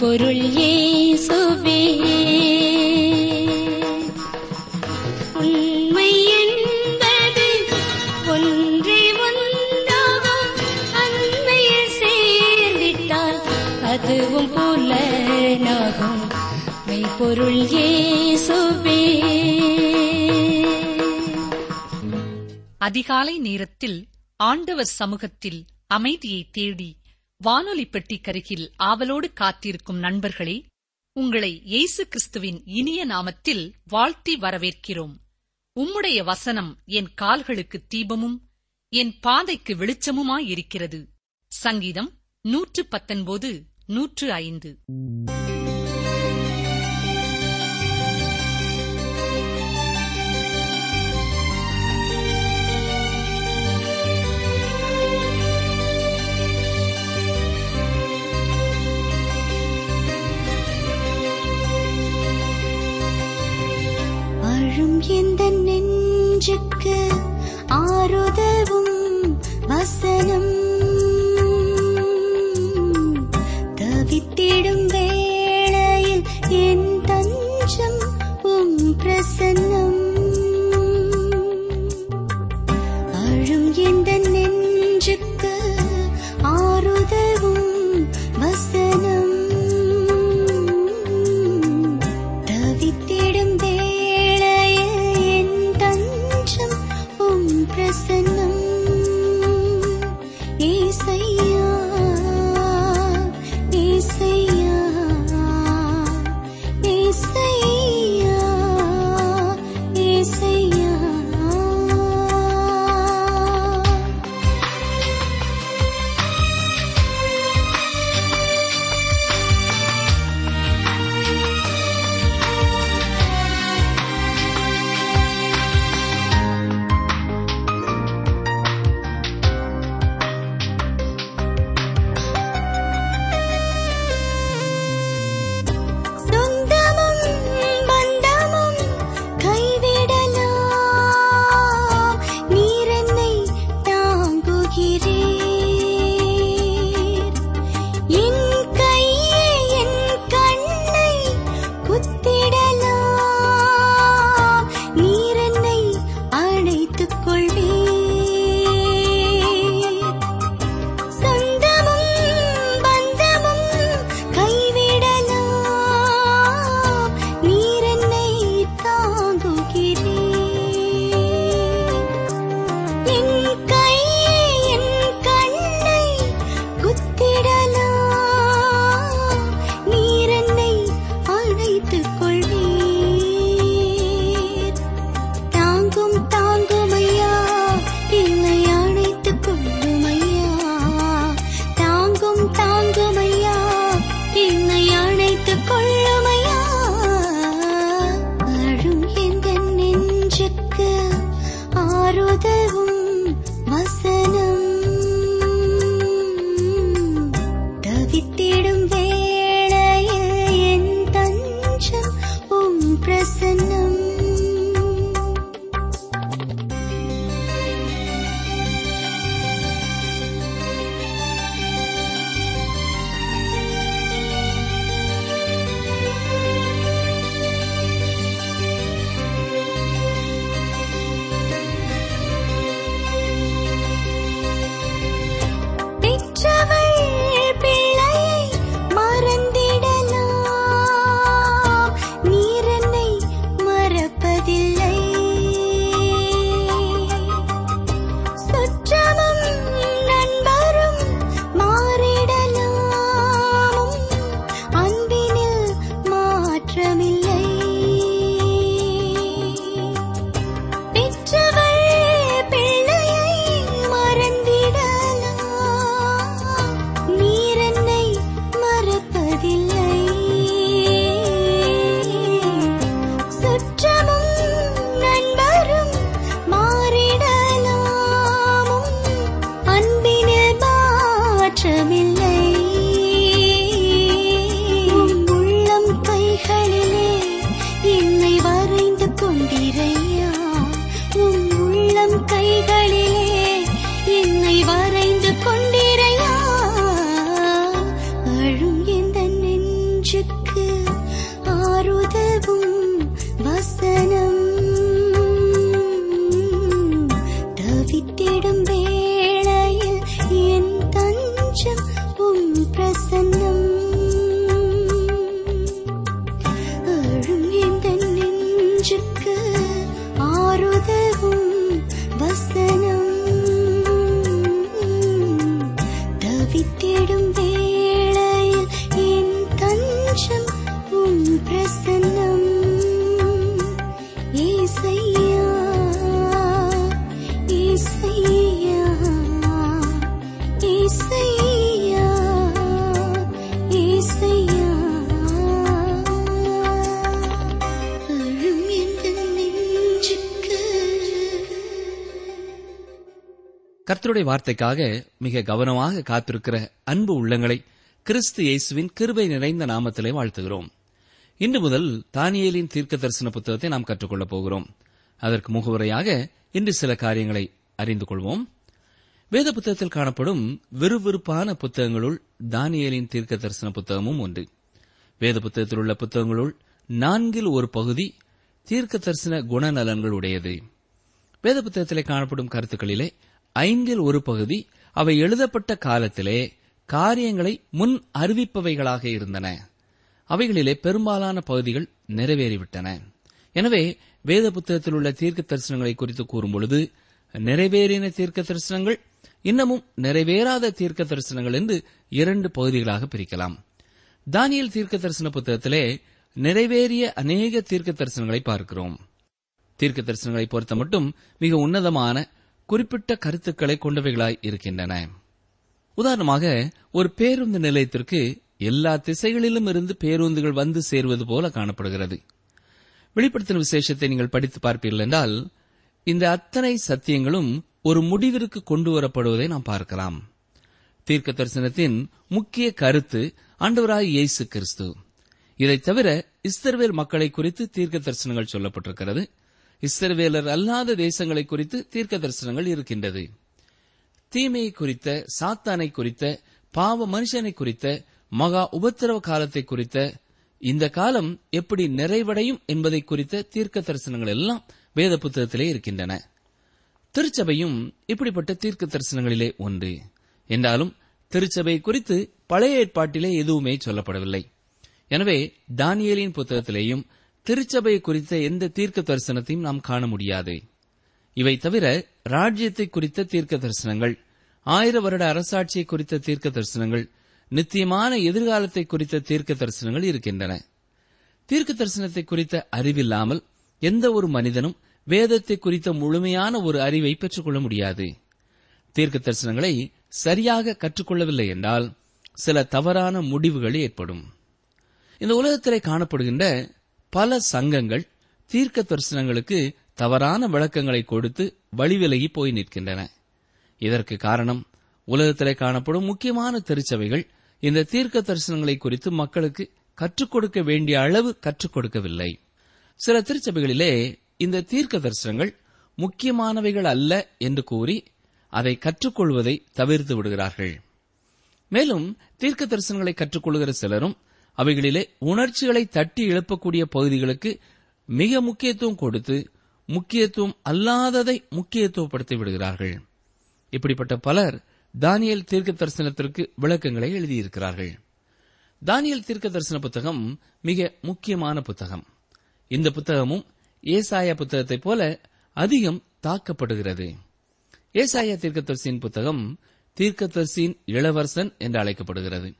பொருள் இயேசுவே உண்மை என்பது ஒன்றே ஒன்றாகும் அண்மையில் சேர்ந்திட்டால் அதுவும் புலனாகும். மெய்ப்பொருள் இயேசுவே அதிகாலை நேரத்தில் ஆண்டவர் சமூகத்தில் அமைதியை தேடி வானொலி பெட்டிக்கருகில் ஆவலோடு காத்திருக்கும் நண்பர்களே உங்களை இயேசு கிறிஸ்துவின் இனிய நாமத்தில் வாழ்த்தி வரவேற்கிறோம். உம்முடைய வசனம் என் கால்களுக்கு தீபமும் என் பாதைக்கு வெளிச்சமுமாயிருக்கிறது. சங்கீதம் நூற்று பத்தொன்பது நூற்று ஐந்து. வாழும் எந்த நெஞ்சுக்கு ஆறுதவும் வசனம் தவித்திடும் வேளையில் என் தஞ்சம் உம் பிரசன்னம். கர்த்தருடைய வார்த்தைக்காக மிக கவனமாக காத்திருக்கிற அன்பு உள்ளங்களை கிறிஸ்து இயேசுவின் கிருபை நிறைந்த நாமத்திலே வாழ்த்துகிறோம். இன்று முதல் தானியலின் தீர்க்க தரிசன புத்தகத்தை நாம் கற்றுக்கொள்ளப் போகிறோம். அதற்கு முகவுரையாக இன்று சில காரியங்களை அறிந்து கொள்வோம். வேத புத்தகத்தில் காணப்படும் விறுவிறுப்பான புத்தகங்களுள் தானியலின் தீர்க்க தரிசன புத்தகமும் ஒன்று. வேத புத்தகத்தில் உள்ள புத்தகங்களுள் நான்கில் ஒரு பகுதி தீர்க்க தரிசன குணநலன்கள் உடையது. வேத புத்தகத்திலே காணப்படும் கருத்துக்களிலே ஐந்தில் ஒரு பகுதி அவை எழுதப்பட்ட காலத்திலே காரியங்களை முன் அறிவிப்பவைகளாக இருந்தன. அவைகளிலே பெரும்பாலான பகுதிகள் நிறைவேறிவிட்டன. எனவே வேத புத்தகத்தில் உள்ள தீர்க்க தரிசனங்களை குறித்து கூறும்பொழுது நிறைவேறின தீர்க்க தரிசனங்கள் இன்னமும் நிறைவேறாத தீர்க்க தரிசனங்கள் என்று இரண்டு பகுதிகளாக பிரிக்கலாம். தானியல் தீர்க்க தரிசன புத்தகத்திலே நிறைவேறிய அநேக தீர்க்க தரிசனங்களை பார்க்கிறோம். தீர்க்க தரிசனங்களை பொறுத்த மட்டும் மிக உன்னதமான குறிப்பிட்ட கருத்துக்களை கொண்டவைகளாய் இருக்கின்றன. உதாரணமாக ஒரு பேருந்து நிலையத்திற்கு எல்லா திசைகளிலும் இருந்து பேருந்துகள் வந்து சேருவது போல காணப்படுகிறது. வெளிப்படுத்தின விசேஷத்தை நீங்கள் படித்து பார்ப்பீர்கள் என்றால் இந்த அத்தனை சத்தியங்களும் ஒரு முடிவிற்கு கொண்டு வரப்படுவதை நாம் பார்க்கலாம். தீர்க்க தரிசனத்தின் முக்கிய கருத்து ஆண்டவராய் இயேசு கிறிஸ்து. இதைத் தவிர இஸ்தர்வேல் மக்களை குறித்து தீர்க்க தரிசனங்கள் சொல்லப்பட்டிருக்கிறது. இஸ்ரவேலர் அல்லாத தேசங்களை குறித்து தீர்க்க தரிசனங்கள் இருக்கின்றது. தீமையை குறித்த சாத்தானை குறித்த பாவ மனுஷனை குறித்த மகா உபத்திரவ காலத்தை குறித்த இந்த காலம் எப்படி நிறைவடையும் என்பதை குறித்த தீர்க்க தரிசனங்கள் எல்லாம் வேத புத்தகத்திலே இருக்கின்றன. திருச்சபையும் இப்படிப்பட்ட தீர்க்க தரிசனங்களிலே ஒன்று. என்றாலும் திருச்சபை குறித்து பழைய ஏற்பாட்டிலே எதுவுமே சொல்லப்படவில்லை. எனவே தானியலின் புத்தகத்திலேயும் திருச்சபை குறித்த எந்த தீர்க்க தரிசனத்தையும் நாம் காண முடியாது. இவை தவிர ராஜ்யத்தை குறித்த தீர்க்க தரிசனங்கள் ஆயிர வருட அரசாட்சியை குறித்த தீர்க்க தரிசனங்கள் நித்தியமான எதிர்காலத்தை குறித்த தீர்க்க தரிசனங்கள் இருக்கின்றன. தீர்க்க தரிசனத்தை குறித்த அறிவில்லாமல் எந்த ஒரு மனிதனும் வேதத்தை குறித்த முழுமையான ஒரு அறிவை பெற்றுக்கொள்ள முடியாது. தீர்க்க தரிசனங்களை சரியாக கற்றுக்கொள்ளவில்லை என்றால் சில தவறான முடிவுகள் ஏற்படும். இந்த உலகத்திலே காணப்படுகின்ற பல சங்கங்கள் தீர்க்க தரிசனங்களுக்கு தவறான விளக்கங்களை கொடுத்து வழிவிலகி போய் நிற்கின்றன. இதற்கு காரணம் உலகத்திலே காணப்படும் முக்கியமான திருச்சபைகள் இந்த தீர்க்க தரிசனங்களை குறித்து மக்களுக்கு கற்றுக் கொடுக்க வேண்டிய அளவு கற்றுக் கொடுக்கவில்லை. சில திருச்சபைகளிலே இந்த தீர்க்க தரிசனங்கள் முக்கியமானவைகள் அல்ல என்று கூறி அதை கற்றுக்கொள்வதை தவிர்த்து விடுகிறார்கள். மேலும் தீர்க்க தரிசனங்களை கற்றுக்கொள்கிற சிலரும் அவைகளிலே உணர்ச்சிகளை தட்டி எழுப்பக்கூடிய பகுதிகளுக்கு மிக முக்கியத்துவம் கொடுத்து முக்கியத்துவம் அல்லாததை முக்கியத்துவப்படுத்தி விடுகிறார்கள். இப்படிப்பட்ட பலர் தானியல் தீர்க்க தரிசனத்திற்கு விளக்கங்களை எழுதியிருக்கிறார்கள். தானியல் தீர்க்க தரிசன புத்தகம் மிக முக்கியமான புத்தகம். இந்த புத்தகமும் ஏசாயா புத்தகத்தைப் போல அதிகம் தாக்கப்படுகிறது. ஏசாயா தீர்க்கதரிசியின் புத்தகம் தீர்க்கதரிசியின் இளவரசன் என்று அழைக்கப்படுகிறது.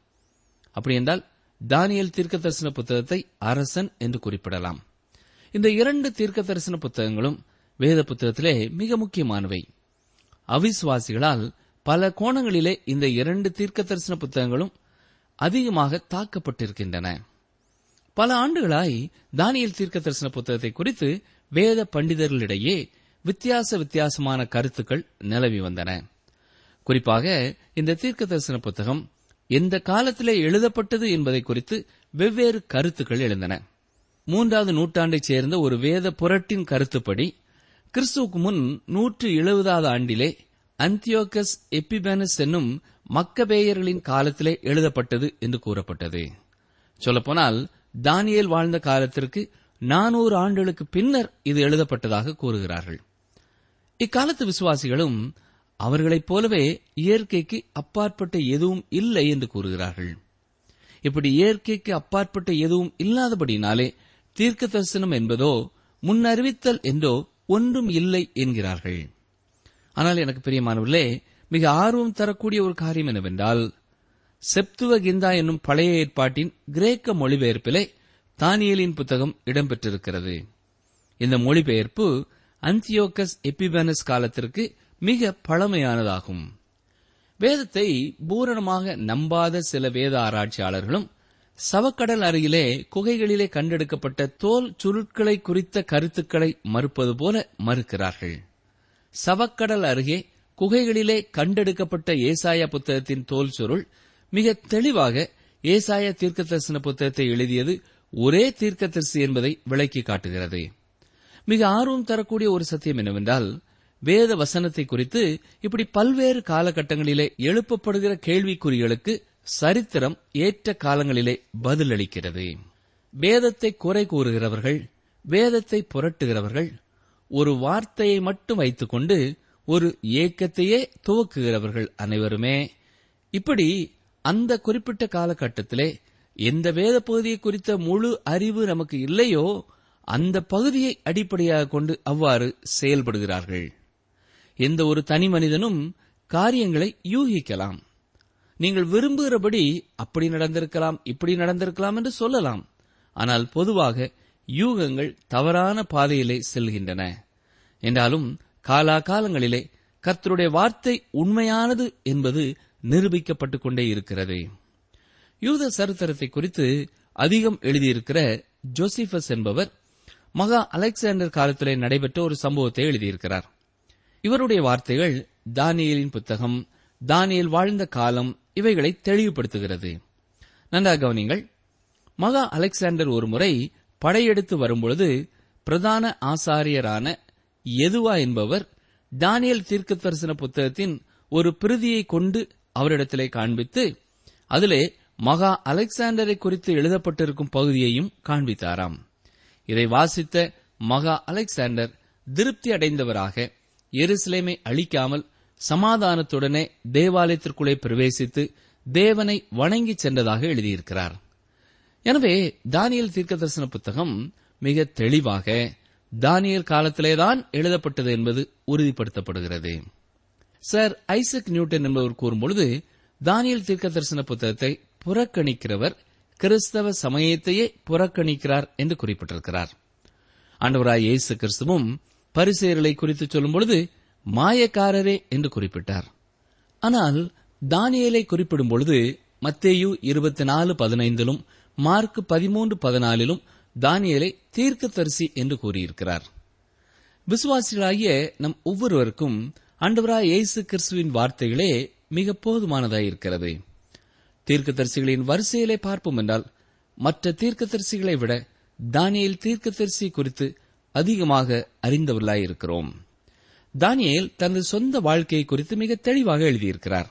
அப்படியென்றால் தானியல் தீர்க்க தரிசன புத்தகத்தை அரசன் என்று குறிப்பிடலாம். இந்த இரண்டு தீர்க்க தரிசன புத்தகங்களும் வேத புத்தகத்திலே மிக முக்கியமானவை. அவிசுவாசிகளால் பல கோணங்களிலே இந்த இரண்டு தீர்க்க தரிசன புத்தகங்களும் அதிகமாக தாக்கப்பட்டிருக்கின்றன. பல ஆண்டுகளாய் தானியல் தீர்க்க தரிசன புத்தகத்தை குறித்து வேத பண்டிதர்களிடையே வித்தியாச வித்தியாசமான கருத்துக்கள் நிலவி வந்தன. குறிப்பாக இந்த தீர்க்க தரிசன புத்தகம் எந்த காலத்திலே எழுதப்பட்டது என்பதை குறித்து வெவ்வேறு கருத்துக்கள் எழுந்தன. மூன்றாவது நூற்றாண்டைச் சேர்ந்த ஒரு வேத புரட்டின் கருத்துப்படி கிறிஸ்துவுக்கு முன் நூற்று எழுபதாவது ஆண்டிலே அந்தியோகஸ் எப்பிபேனஸ் என்னும் மக்கபேயர்களின் காலத்திலே எழுதப்பட்டது என்று கூறப்பட்டது. சொல்லப்போனால் தானியல் வாழ்ந்த காலத்திற்கு நானூறு ஆண்டுகளுக்கு பின்னர் இது எழுதப்பட்டதாக கூறுகிறார்கள். இக்காலத்து விசுவாசிகளும் அவர்களைப் போலவே இயற்கைக்கு அப்பாற்பட்ட எதுவும் இல்லை என்று கூறுகிறார்கள். இப்படி இயற்கைக்கு அப்பாற்பட்ட எதுவும் இல்லாதபடினாலே தீர்க்க தரிசனம் என்பதோ முன்னறிவித்தல் என்றோ ஒன்றும் இல்லை என்கிறார்கள். ஆனால் எனக்கு பிரியமானவர்களே மிக ஆர்வம் தரக்கூடிய ஒரு காரியம் என்னவென்றால் செப்துவ கிந்தா என்னும் பழைய ஏற்பாட்டின் கிரேக்க மொழிபெயர்ப்பிலே தானியலின் புத்தகம் இடம்பெற்றிருக்கிறது. இந்த மொழிபெயர்ப்பு அந்தியோகஸ் எபிபனஸ் காலத்திற்கு மிக பழமையானதாகும். வேதத்தை பூரணமாக நம்பாத சில வேத ஆராய்ச்சியாளர்களும் சவக்கடல் அருகிலே குகைகளிலே கண்டெடுக்கப்பட்ட தோல் சுருட்களை குறித்த கருத்துக்களை மறுப்பது போல மறுக்கிறார்கள். சவக்கடல் அருகே குகைகளிலே கண்டெடுக்கப்பட்ட ஏசாயா புத்தகத்தின் தோல் சுருள் மிக தெளிவாக ஏசாய தீர்க்க தரிசன புத்தகத்தை எழுதியது ஒரே தீர்க்கதரிசி என்பதை விளக்கி காட்டுகிறது. மிக ஆர்வம் தரக்கூடிய ஒரு சத்தியம் என்னவென்றால் வேத வசனத்தை குறித்து இப்படி பல்வேறு காலகட்டங்களிலே எழுப்பப்படுகிற கேள்விக்குறிகளுக்கு சரித்திரம் ஏற்ற காலங்களிலே பதிலளிக்கிறது. வேதத்தை குறை கூறுகிறவர்கள் வேதத்தை புரட்டுகிறவர்கள் ஒரு வார்த்தையை மட்டும் வைத்துக்கொண்டு ஒரு ஏக்கத்தையே துவக்குகிறவர்கள் அனைவருமே. இப்படி அந்த குறிப்பிட்ட காலகட்டத்திலே எந்த வேத பகுதியை குறித்த முழு அறிவு நமக்கு இல்லையோ அந்த பகுதியை அடிப்படையாக கொண்டு அவ்வாறு செயல்படுகிறார்கள். எந்த ஒரு தனி மனிதனும் காரியங்களை யூகிக்கலாம். நீங்கள் விரும்புகிறபடி அப்படி நடந்திருக்கலாம் இப்படி நடந்திருக்கலாம் என்று சொல்லலாம். ஆனால் பொதுவாக யூகங்கள் தவறான பாதையிலே செல்கின்றன. என்றாலும் காலாகாலங்களிலே கர்த்தருடைய வார்த்தை உண்மையானது என்பது நிரூபிக்கப்பட்டுக் கொண்டே இருக்கிறது. யூத சரித்திரத்தை குறித்து அதிகம் எழுதியிருக்கிற ஜோசிபஸ் என்பவர் மகா அலெக்சாண்டர் காலத்திலே நடைபெற்ற ஒரு சம்பவத்தை எழுதியிருக்கிறார். இவருடைய வார்த்தைகள் தானியலின் புத்தகம் தானியல் வாழ்ந்த காலம் இவைகளை தெளிவுபடுத்துகிறது. நன்றாக கவனிங்கள் மகா அலெக்சாண்டர் ஒருமுறை படையெடுத்து வரும்பொழுது பிரதான ஆசாரியரான எதுவா என்பவர் தானியல் தீர்க்க தரிசன புத்தகத்தின் ஒரு பிரதியை கொண்டு அவரிடத்திலே காண்பித்து அதிலே மகா அலெக்சாண்டரை குறித்து எழுதப்பட்டிருக்கும் பகுதியையும் காண்பித்தாராம். இதை வாசித்த மகா அலெக்சாண்டர் திருப்தி அடைந்தவராக எருசலேமை அழிக்காமல் சமாதானத்துடனே தேவாலயத்திற்குள்ளே பிரவேசித்து தேவனை வணங்கி சென்றதாக எழுதியிருக்கிறார். எனவே தானியல் தீர்க்க தரிசன புத்தகம் மிக தெளிவாக தானியல் காலத்திலேதான் எழுதப்பட்டது என்பது உறுதிப்படுத்தப்படுகிறது. சர் ஐசக் நியூட்டன் என்பவர் கூறும்பொழுது தானியல் தீர்க்க தரிசன புத்தகத்தை புறக்கணிக்கிறவர் கிறிஸ்தவ சமயத்தையே புறக்கணிக்கிறார் என்று குறிப்பிட்டிருக்கிறார். ஆண்டவராய் இயேசு கிறிஸ்துவும் பரிசேர்களை குறித்து சொல்லும்பொழுது மாயக்காரரே என்று குறிப்பிட்டார். ஆனால் தானியலை குறிப்பிடும் பொழுது மத்தேயு இருபத்தி நாலு பதினைந்திலும் மார்க் பதிமூன்று பதினாலிலும் தானியலை தீர்க்கதரிசி என்று கூறியிருக்கிறார். விசுவாசிகளாகிய நம் ஒவ்வொருவருக்கும் அண்டவராய் இயேசு கிறிஸ்துவின் வார்த்தைகளே மிக போதுமானதாயிருக்கிறது தீர்க்கதரிசிகளின் வரிசையிலே பார்ப்போம் என்றால் மற்ற தீர்க்கதரிசிகளை விட தானியல் தீர்க்கதரிசி குறித்து அதிகமாக அறிந்தவர்களாயிருக்கிறோம் தானியேல் தனது சொந்த வாழ்க்கையை குறித்து மிக தெளிவாக எழுதியிருக்கிறார்.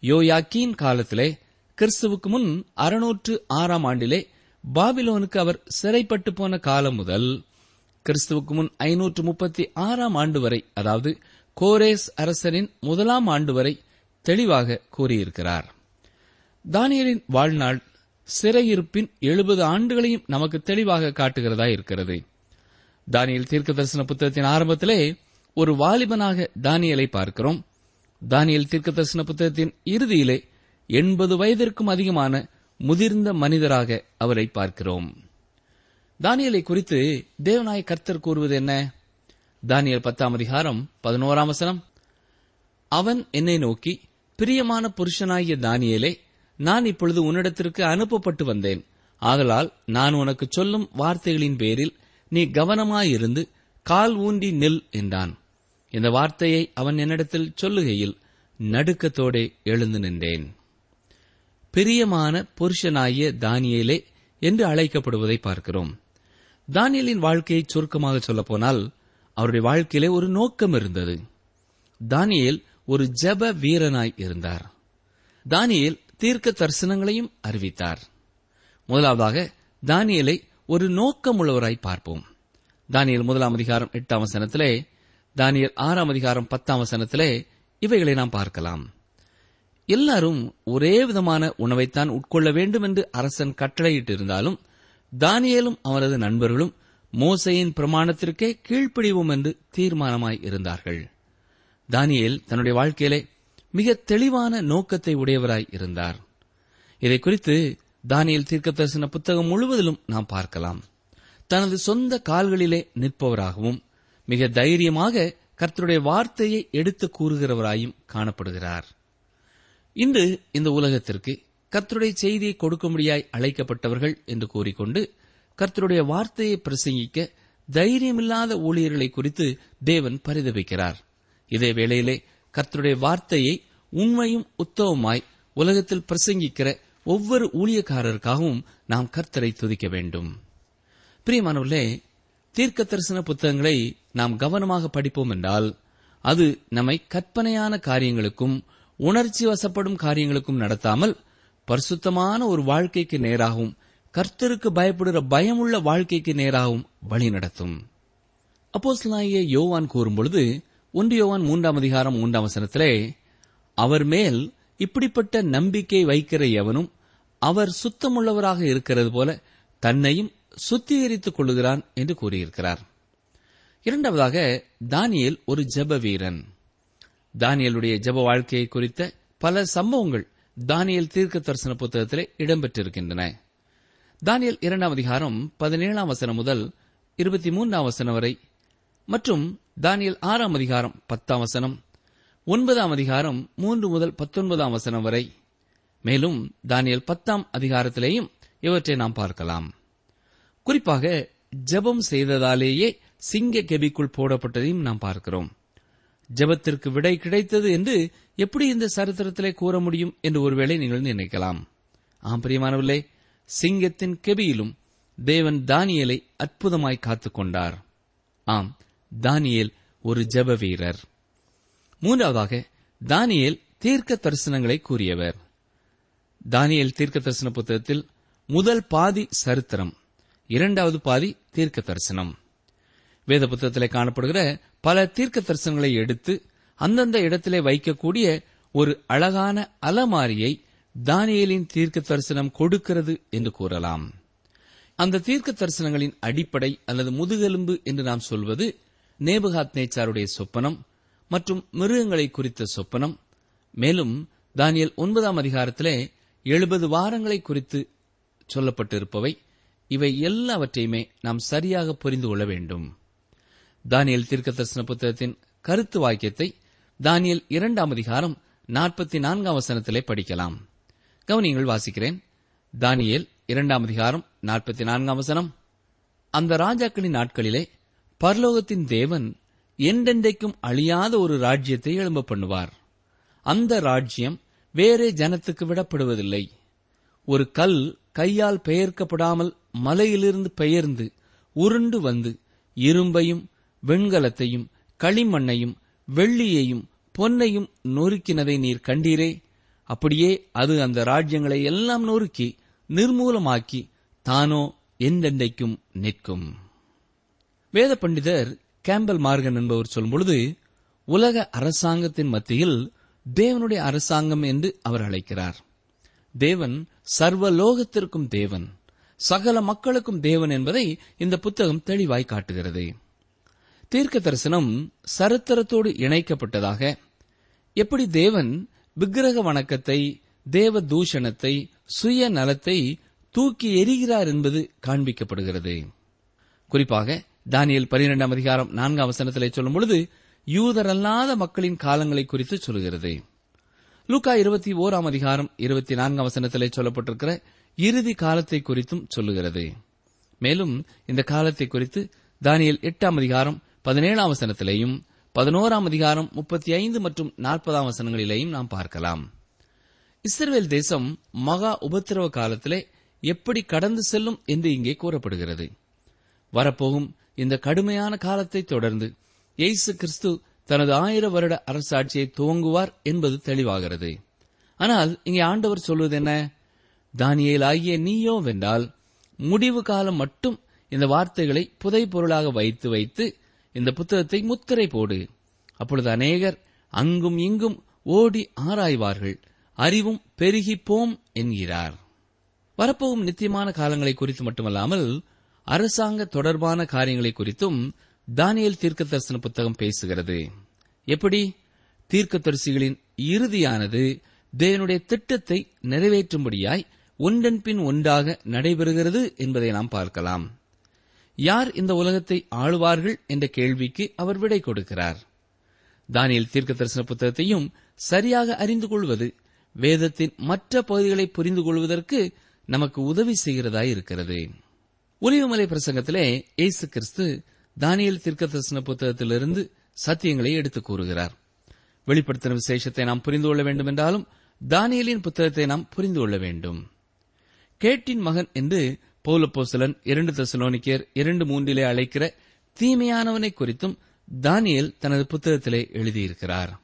யோயாக்கியின் காலத்திலே கிறிஸ்துவுக்கு முன் அறுநூற்று ஆறாம் ஆண்டிலே பாபிலோனுக்கு அவர் சிறைப்பட்டு போன காலம் முதல் கிறிஸ்துவுக்கு முன் ஐநூற்று முப்பத்தி ஆறாம் ஆண்டு வரை அதாவது கோரேஸ் அரசரின் முதலாம் ஆண்டு வரை தெளிவாக கூறியிருக்கிறார். தானியலின் வாழ்நாள் சிறையிருப்பின் எழுபது ஆண்டுகளையும் நமக்கு தெளிவாக காட்டுகிறதா இருக்கிறது. தானியல் தீர்க்க தரிசன புத்தகத்தின் ஆரம்பத்திலே ஒரு வாலிபனாக தானியலை பார்க்கிறோம். தானியல் தீர்க்க தரிசன புத்தகத்தின் இறுதியிலே எண்பது வயதிற்கும் அதிகமான முதிர்ந்த மனிதராக அவரை பார்க்கிறோம். தானியலை குறித்து தேவநாய கர்த்தர் கூறுவது என்ன? தானியல் பத்தாம் அதிகாரம் பதினோராம் வசனம். அவன் என்னை நோக்கி பிரியமான புருஷனாகிய தானியலே நான் இப்பொழுது உன்னிடத்திற்கு அனுப்பப்பட்டு வந்தேன். ஆதலால் நான் உனக்கு சொல்லும் வார்த்தைகளின் பேரில் நீ கவனமாயிருந்து கால் ஊன்றி நில் என்றான். இந்த வார்த்தையை அவன் என்னிடத்தில் சொல்லுகையில் நடுக்கத்தோடே எழுந்து நின்றேன். பிரியமான புருஷனாகிய தானியலே என்று அழைக்கப்படுவதை பார்க்கிறோம். தானியலின் வாழ்க்கையை சுருக்கமாக சொல்லப்போனால் அவருடைய வாழ்க்கையிலே ஒரு நோக்கம் இருந்தது. தானியல் ஒரு ஜெப வீரனாய் இருந்தார். தானியல் தீர்க்க தரிசனங்களையும் அறிவித்தார். முதலாவதாக தானியலை ஒரு நோக்கமுள்ளவராய் பார்ப்போம். தானியல் முதலாம் அதிகாரம் எட்டாம் வசனத்திலே தானியல் ஆறாம் அதிகாரம் பத்தாம் வசனத்திலே இவைகளை நாம் பார்க்கலாம். எல்லாரும் ஒரே விதமான உணவைத்தான் உட்கொள்ள வேண்டும் என்று அரசன் கட்டளையிட்டிருந்தாலும் தானியலும் அவரது நண்பர்களும் மோசையின் பிரமாணத்திற்கே கீழ்ப்படிவோம் என்று தீர்மானமாய் இருந்தார்கள். தானியேல் தன்னுடைய வாழ்க்கையிலே மிக தெளிவான நோக்கத்தை உடையவராய் இருந்தார். இதை குறித்து தானியல் தீர்க்கதரிசன புத்தகம் முழுவதிலும் நாம் பார்க்கலாம். தனது சொந்த கால்களிலே நிற்பவராகவும் மிக தைரியமாக கர்த்தருடைய வார்த்தையை எடுத்து கூறுகிறவராயும் காணப்படுகிறார். இன்று இந்த உலகத்திற்கு கர்த்தருடைய செய்தியை கொடுக்கும்படியாய் அழைக்கப்பட்டவர்கள் என்று கூறிக்கொண்டு கர்த்தருடைய வார்த்தையை பிரசங்கிக்க தைரியமில்லாத ஊழியர்களை குறித்து தேவன் பரிதபிக்கிறார். இதே வேளையிலே கர்த்தருடைய வார்த்தையை உண்மையும் உத்தவமாய் உலகத்தில் பிரசங்கிக்கிற ஒவ்வொரு ஊழியக்காரருக்காகவும் நாம் கர்த்தரை துதிக்க வேண்டும். பிரியமானவர்களே தீர்க்க தரிசன புத்தகங்களை நாம் கவனமாக படிப்போம் என்றால் அது நம்மை கற்பனையான காரியங்களுக்கும் உணர்ச்சி வசப்படும் காரியங்களுக்கும் நடத்தாமல் பரிசுத்தமான ஒரு வாழ்க்கைக்கு நேராகவும் கர்த்தருக்கு பயப்படுகிற பயமுள்ள வாழ்க்கைக்கு நேராகவும் வழி நடத்தும். அப்போஸ்தலனாகிய யோவான் கூறும்பொழுது ஒன்று யோவான் மூன்றாம் அதிகாரம் மூன்றாம் வசனத்திலே அவர் மேல் இப்படிப்பட்ட நம்பிக்கை வைக்கிற எவனும் அவர் சுத்தமுள்ளவராக இருக்கிறது போல தன்னையும் சுத்திகரித்துக் கொள்கிறான் என்று கூறியிருக்கிறார். இரண்டாவதாக தானியல் ஒரு ஜெப வீரன். தானியலுடைய ஜெப வாழ்க்கையை குறித்த பல சம்பவங்கள் தானியல் தீர்க்க தரிசன புத்தகத்திலே இடம்பெற்றிருக்கின்றன. தானியல் இரண்டாம் அதிகாரம் பதினேழாம் வசனம் முதல் இருபத்தி மூன்றாம் வசனம் வரை மற்றும் தானியல் ஆறாம் அதிகாரம் பத்தாம் வசனம் ஒன்பதாம் அதிகாரம் மூன்று முதல் பத்தொன்பதாம் வசனம் வரை. மேலும் தானியல் பத்தாம் அதிகாரத்திலேயும் இவற்றை நாம் பார்க்கலாம். குறிப்பாக ஜெபம் செய்ததாலேயே சிங்க கெபிக்குள் போடப்பட்டதையும் நாம் பார்க்கிறோம். ஜெபத்திற்கு விடை கிடைத்தது என்று எப்படி இந்த சரித்திரத்திலே கூற முடியும் என்று ஒருவேளை நீங்கள் நினைக்கலாம். ஆம் பிரியமானவில்லை சிங்கத்தின் கெபியிலும் தேவன் தானியலை அற்புதமாய் காத்துக்கொண்டார். ஆம் தானியேல் ஒரு ஜெப வீரர். மூன்றாவதாக தானியேல் தீர்க்க தரிசனங்களை கூறியவர். தானியேல் தீர்க்க தரிசன புத்தகத்தில் முதல் பாதி சரித்திரம் இரண்டாவது பாதி தீர்க்க தரிசனம் வேத புத்தகத்தில் காணப்படுகிற பல தீர்க்க தரிசனங்களை எடுத்து அந்தந்த இடத்திலே வைக்கக்கூடிய ஒரு அழகான அலமாரியை தானியேலின் தீர்க்க தரிசனம் கொடுக்கிறது என்று கூறலாம். அந்த தீர்க்க தரிசனங்களின் அடிப்படை அல்லது முதுகெலும்பு என்று நாம் சொல்வது நேபுகாத் நேச்சாருடைய சொப்பனம் மற்றும் மிருகங்களை குறித்த சொப்பனம். மேலும் தானியல் ஒன்பதாம் அதிகாரத்திலே எழுபது வாரங்களை குறித்து சொல்லப்பட்டிருப்பவை. இவை எல்லாவற்றையுமே நாம் சரியாக புரிந்து கொள்ள வேண்டும். தானியல் தீர்க்க தரிசன புத்தகத்தின் கருத்து வாக்கியத்தை தானியல் இரண்டாம் அதிகாரம் நாற்பத்தி நான்காம் வசனத்திலே படிக்கலாம். கவனியங்கள் வாசிக்கிறேன். தானியல் இரண்டாம் அதிகாரம் நாற்பத்தி நான்காம் வசனம். அந்த ராஜாக்களின் நாட்களிலே பரலோகத்தின் தேவன் என்றென்றைக்கும் அழியாத ஒரு ராஜ்யத்தை எழும்ப பண்ணுவார். அந்த ராஜ்யம் வேறே ஜனத்துக்கு விடப்படுவதில்லை. ஒரு கல் கையால் பெயர்க்கப்படாமல் மலையிலிருந்து பெயர்ந்து உருண்டு வந்து இரும்பையும் வெண்கலத்தையும் களிமண்ணையும் வெள்ளியையும் பொன்னையும் நொறுக்கினதை நீர் கண்டீரே. அப்படியே அது அந்த ராஜ்யங்களை எல்லாம் நொறுக்கி நிர்மூலமாக்கி தானோ என்றென்றைக்கும் நிற்கும். வேத பண்டிதர் கேம்பல் மார்கன் என்பவர் சொல்லும்பொழுது உலக அரசாங்கத்தின் மத்தியில் தேவனுடைய அரசாங்கம் என்று அவர் அழைக்கிறார். தேவன் சர்வலோகத்திற்கும் தேவன் சகல மக்களுக்கும் தேவன் என்பதை இந்த புத்தகம் தெளிவாய் காட்டுகிறது. தீர்க்க தரிசனம் சரித்திரத்தோடு இணைக்கப்பட்டதாக எப்படி தேவன் விக்கிரக வணக்கத்தை தேவ தூஷணத்தை சுய நலத்தை தூக்கி எறிகிறார் என்பது காண்பிக்கப்படுகிறது. குறிப்பாக தானியல் பனிரெண்டாம் அதிகாரம் நான்காம் வசனத்திலே சொல்லும் பொழுது யூதரல்லாத மக்களின் காலங்களை குறித்து சொல்கிறது லூக்கா இருபத்தி ஓராம் அதிகாரம் இருபத்தி நான்காம் வசனத்திலே சொல்லப்பட்டிருக்கிற இறுதி காலத்தை குறித்தும் சொல்லுகிறது. மேலும் இந்த காலத்தை குறித்து தானியல் எட்டாம் அதிகாரம் பதினேழாம் வசனத்திலேயும் பதினோராம் அதிகாரம் முப்பத்தி ஐந்து மற்றும் நாற்பதாம் வசனங்களிலேயும் நாம் பார்க்கலாம். இஸ்ரேல் தேசம் மகா உபத்திரவ காலத்திலே எப்படி கடந்து செல்லும் என்று இங்கே கூறப்படுகிறது. வரப்போகும் இந்த கடுமையான காலத்தை தொடர்ந்து இயேசு கிறிஸ்து தனது ஆயிர வருட அரசாட்சியை துவங்குவார் என்பது தெளிவாகிறது. ஆனால் இங்கே ஆண்டவர் சொல்வது என்ன? தானியல் ஆகிய நீயோ வென்றால் முடிவு காலம் மட்டும் இந்த வார்த்தைகளை புதை பொருளாக வைத்து வைத்து இந்த புத்தகத்தை முத்திரை போடு. அப்பொழுது அநேகர் அங்கும் இங்கும் ஓடி ஆராய்வார்கள். அறிவும் பெருகிப்போம் என்கிறார். வரப்போகும் நித்தியமான காலங்களை குறித்து மட்டுமல்லாமல் அரசாங்க தொடர்பான காரியங்களை குறித்தும் தானியல் தீர்க்க தரிசன புத்தகம் பேசுகிறது. எப்படி? தீர்க்கதரிசிகளின் இறுதியானது தேவனுடைய திட்டத்தை நிறைவேற்றும்படியாய் ஒன்றன் பின் ஒன்றாக நடைபெறுகிறது என்பதை நாம் பார்க்கலாம். யார் இந்த உலகத்தை ஆளுவார்கள் என்ற கேள்விக்கு அவர் விடை கொடுக்கிறார். தானியல் தீர்க்க தரிசன புத்தகத்தையும் சரியாக அறிந்து கொள்வது வேதத்தின் மற்ற பகுதிகளை புரிந்து கொள்வதற்கு நமக்கு உதவி செய்கிறதாய் இருக்கிறது. ஒலிவமலை பிரசங்கத்திலே இயேசு கிறிஸ்து தானியல் தீர்க்க தரிசன புத்தகத்திலிருந்து சத்தியங்களை எடுத்துக் கூறுகிறார். வெளிப்படுத்தின விசேஷத்தை நாம் புரிந்து கொள்ள வேண்டும் என்றாலும் தானியலின் புத்தகத்தை நாம் புரிந்து கொள்ள வேண்டும். கேட்டின் மகன் என்று பௌலப்போசலன் இரண்டு தசலோனிக்கர் இரண்டு மூன்றிலே அழைக்கிற தீமையானவனை குறித்தும் தானியல் தனது புத்தகத்திலே எழுதியிருக்கிறார்.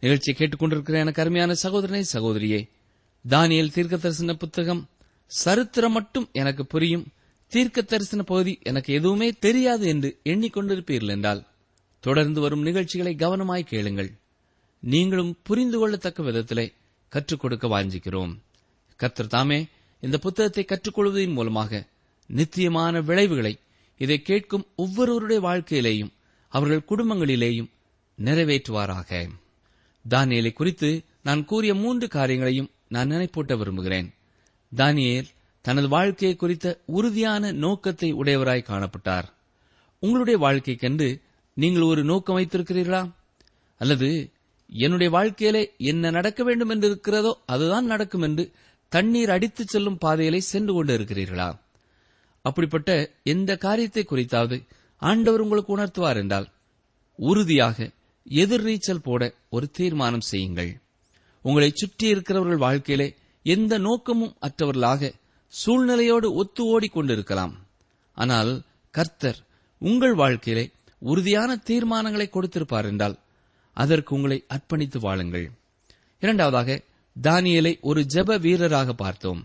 நிகழ்ச்சியை கேட்டுக்கொண்டிருக்கிற எனக்கு அருமையான சகோதரனை சகோதரியே தானியல் தீர்க்க தரிசன புத்தகம் சரித்திரம் மட்டும் எனக்கு புரியும். தீர்க்க தரிசன பகுதி எனக்கு எதுவுமே தெரியாது என்று எண்ணிக்கொண்டிருப்பீர்கள் என்றால் தொடர்ந்து வரும் நிகழ்ச்சிகளை கவனமாய் கேளுங்கள். நீங்களும் புரிந்து கொள்ளத்தக்க விதத்திலே கற்றுக் கொடுக்க வாஞ்சிக்கிறோம். கர்த்தர் தாமே இந்த புத்தகத்தை கற்றுக்கொள்வதன் மூலமாக நித்தியமான விளைவுகளை இதை கேட்கும் ஒவ்வொருவருடைய வாழ்க்கையிலேயும் அவர்கள் குடும்பங்களிலேயும் நிறைவேற்றுவாராக. தானியலை குறித்து நான் கூறிய மூன்று காரியங்களையும் நான் நினைப்பூட்ட விரும்புகிறேன். தானியல் தனது வாழ்க்கையை குறித்த உறுதியான நோக்கத்தை உடையவராய் காணப்பட்டார். உங்களுடைய வாழ்க்கைக்கென்று நீங்கள் ஒரு நோக்கம் வைத்திருக்கிறீர்களா? அல்லது என்னுடைய வாழ்க்கையிலே என்ன நடக்க வேண்டும் என்று இருக்கிறதோ அதுதான் நடக்கும் என்று தண்ணீர் அடித்துச் செல்லும் பாதையிலே சென்று கொண்டு இருக்கிறீர்களா? அப்படிப்பட்ட எந்த காரியத்தை குறித்தாவது ஆண்டவர் உங்களுக்கு உணர்த்துவார் என்றால் உறுதியாக எதிர்நீச்சல் போட ஒரு தீர்மானம் செய்யுங்கள். உங்களை சுற்றி இருக்கிறவர்கள் வாழ்க்கையிலே எந்த நோக்கமும் அற்றவர்களாக சூழ்நிலையோடு ஒத்து ஓடிக்கொண்டிருக்கலாம். ஆனால் கர்த்தர் உங்கள் வாழ்க்கையிலே உறுதியான தீர்மானங்களை கொடுத்திருப்பார் என்றால் அதற்கு உங்களை அர்ப்பணித்து வாழுங்கள். இரண்டாவதாக தானியலை ஒரு ஜெப வீரராக பார்த்தோம்.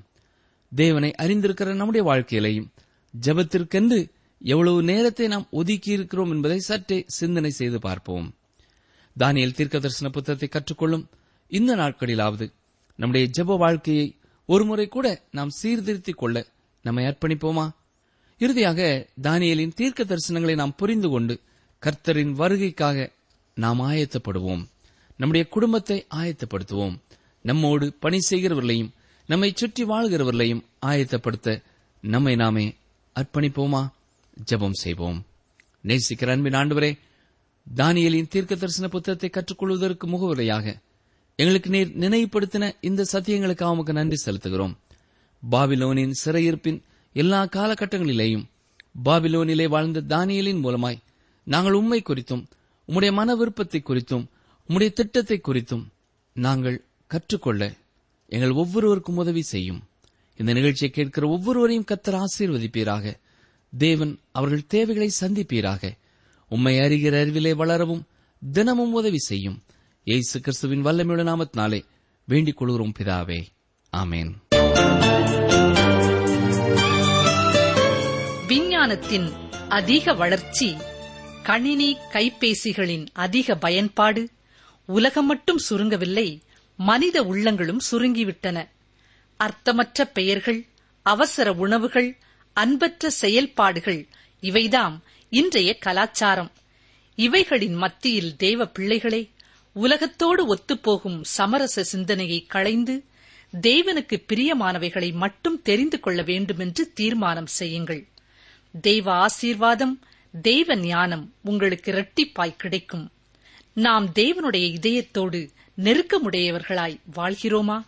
தேவனை அறிந்திருக்கிற நம்முடைய வாழ்க்கையிலையும் ஜெபத்திற்கென்று எவ்வளவு நேரத்தை நாம் ஒதுக்கி இருக்கிறோம் என்பதை சற்றே சிந்தனை செய்து பார்ப்போம். தானியல் தீர்க்க தரிசன புத்தகத்தை கற்றுக்கொள்ளும் இந்த நாட்களிலாவது நம்முடைய ஜெப வாழ்க்கையை ஒருமுறை கூட நாம் சீர்திருத்திக் கொள்ள நம்மை அர்ப்பணிப்போமா? இறுதியாக தானியலின் தீர்க்க தரிசனங்களை நாம் புரிந்து கொண்டு கர்த்தரின் வருகைக்காக நாம் ஆயத்தப்படுவோம். நம்முடைய குடும்பத்தை ஆயத்தப்படுத்துவோம். நம்மோடு பணி செய்கிறவர்களையும் நம்மை சுற்றி வாழ்கிறவர்களையும் ஆயத்தப்படுத்த நம்மை நாமே அர்ப்பணிப்போமா? ஜெபம் செய்வோம். நேசிக்கிற அன்பின் ஆண்டுவரே தானியலின் தீர்க்க தரிசன புத்தகத்தை கற்றுக்கொள்வதற்கு முகவுரையாக எங்களுக்கு நீர் நினைவுபடுத்தின இந்த சத்தியங்களுக்காக உமக்கு நன்றி செலுத்துகிறோம். பாபிலோனின் சிறையிருப்பின் எல்லா காலகட்டங்களிலேயும் பாபிலோனிலே வாழ்ந்த தானியலின் மூலமாய் நாங்கள் உண்மை குறித்தும் உம்முடைய மன விருப்பத்தை குறித்தும் உம்முடைய திட்டத்தை குறித்தும் நாங்கள் கற்றுக்கொள்ள எங்கள் ஒவ்வொருவருக்கும் உதவி செய்யும். இந்த நிகழ்ச்சியை கேட்கிற ஒவ்வொருவரையும் கத்தர் ஆசீர்வதிப்பீராக. தேவன் அவர்கள் தேவைகளை சந்திப்பீராக. உம்மை அறிகிற அறிவிலே வளரவும் தினமும் உதவி செய்யும். இயேசு கிறிஸ்துவின் வல்லமையுள்ள நாமத்தினாலே வேண்டிக் கொள்கிறோம் பிதாவே. ஆமேன். விஞ்ஞானத்தின் அதிக வளர்ச்சி கணினி கைபேசிகளின் அதிக பயன்பாடு உலகம் மட்டும் சுருங்கவில்லை மனித உள்ளங்களும் சுருங்கிவிட்டன. அர்த்தமற்ற பெயர்கள் அவசர உணவுகள் அன்பற்ற செயல்பாடுகள் இவைதாம் இன்றைய கலாச்சாரம். இவைகளின் மத்தியில் தேவ பிள்ளைகளே உலகத்தோடு ஒத்துப்போகும் சமரச சிந்தனையை களைந்து தேவனுக்கு பிரியமானவைகளை மட்டும் தெரிந்து கொள்ள வேண்டுமென்று தீர்மானம் செய்யுங்கள். தெய்வ ஆசீர்வாதம் தெய்வ ஞானம் உங்களுக்கு இரட்டிப்பாய் கிடைக்கும். நாம் தேவனுடைய இதயத்தோடு நெருக்கமுடையவர்களாய் வாழ்கிறோமா?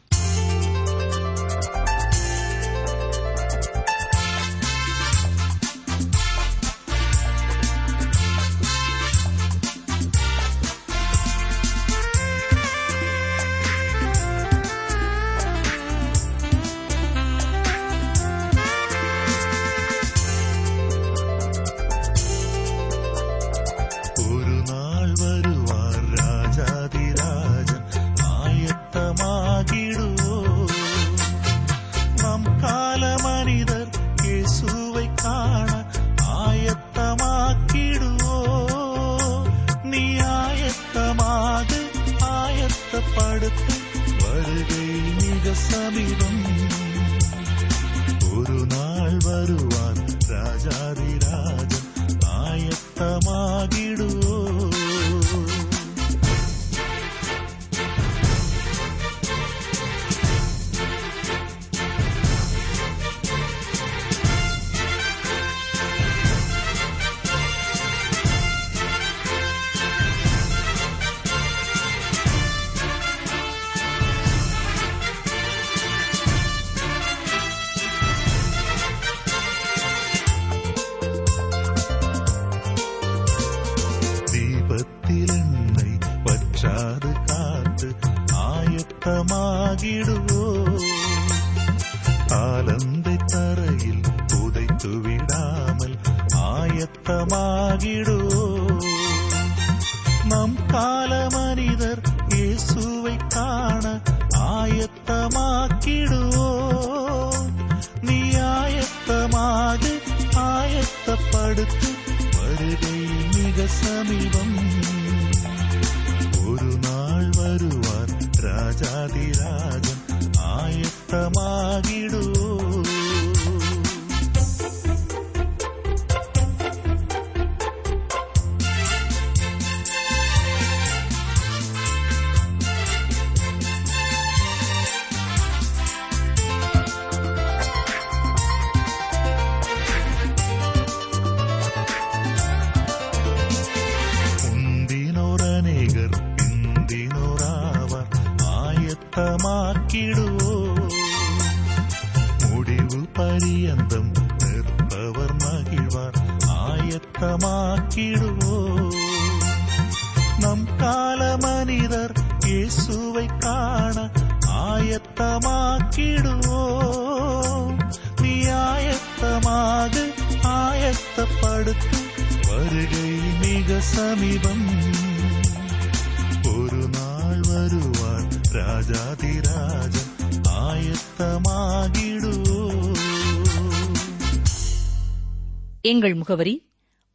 எங்கள் முகவரி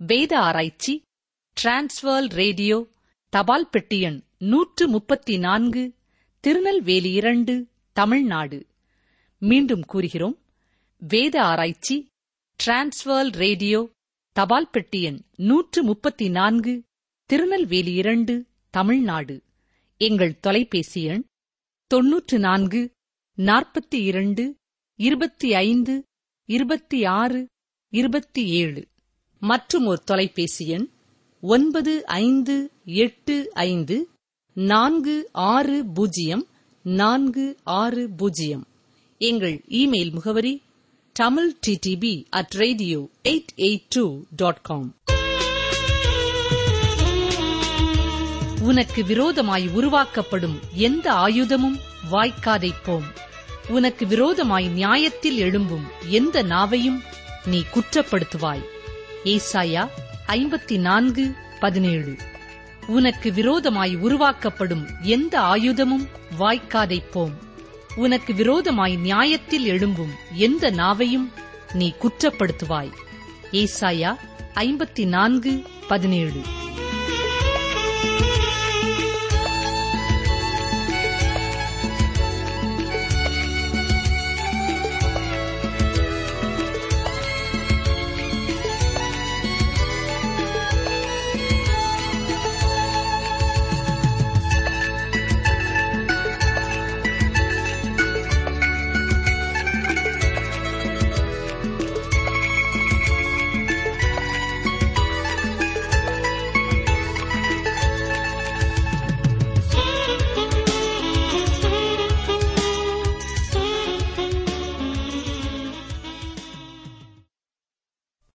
வேத ஆராய்ச்சி டிரான்ஸ்வர் ரேடியோ தபால் பெட்டி எண் நூற்று முப்பத்தி நான்கு திருநெல்வேலி இரண்டு தமிழ்நாடு. மீண்டும் கூறுகிறோம் வேத ஆராய்ச்சி டிரான்ஸ்வர் ரேடியோ தபால் பெட்டி எண் நூற்று முப்பத்தி நான்கு திருநெல்வேலி இரண்டு தமிழ்நாடு. எங்கள் தொலைபேசி எண் தொன்னூற்று நான்கு நாற்பத்தி இரண்டு இருபத்தி ஐந்து இருபத்தி ஆறு இருபத்தி ஏழு. மற்றும் ஒரு தொலைபேசி எண் ஒன்பது ஐந்து எட்டு ஐந்து நான்கு ஆறு பூஜ்ஜியம் நான்கு ஆறு பூஜ்ஜியம். எங்கள் இமெயில் முகவரி Tamil DTP at radio eight eight two dot com உனக்கு விரோதமாய் உருவாக்கப்படும் எந்த ஆயுதமும் வாய்க்காதைப் போம். உனக்கு விரோதமாய் நியாயத்தில் எழும்பும் எந்த நாவையும் நீ குற்றப்படுத்துவாய். ஏசாயா ஐம்பத்தி நான்கு பதினேழு. உனக்கு விரோதமாய் உருவாக்கப்படும் எந்த ஆயுதமும் வாய்க்காதைப் போம் உனக்கு விரோதமாய் நியாயத்தில் எழும்பும் எந்த நாவையும் நீ குற்றப்படுத்துவாய். ஏசாயா ஐம்பத்தி நான்கு பதினேழு.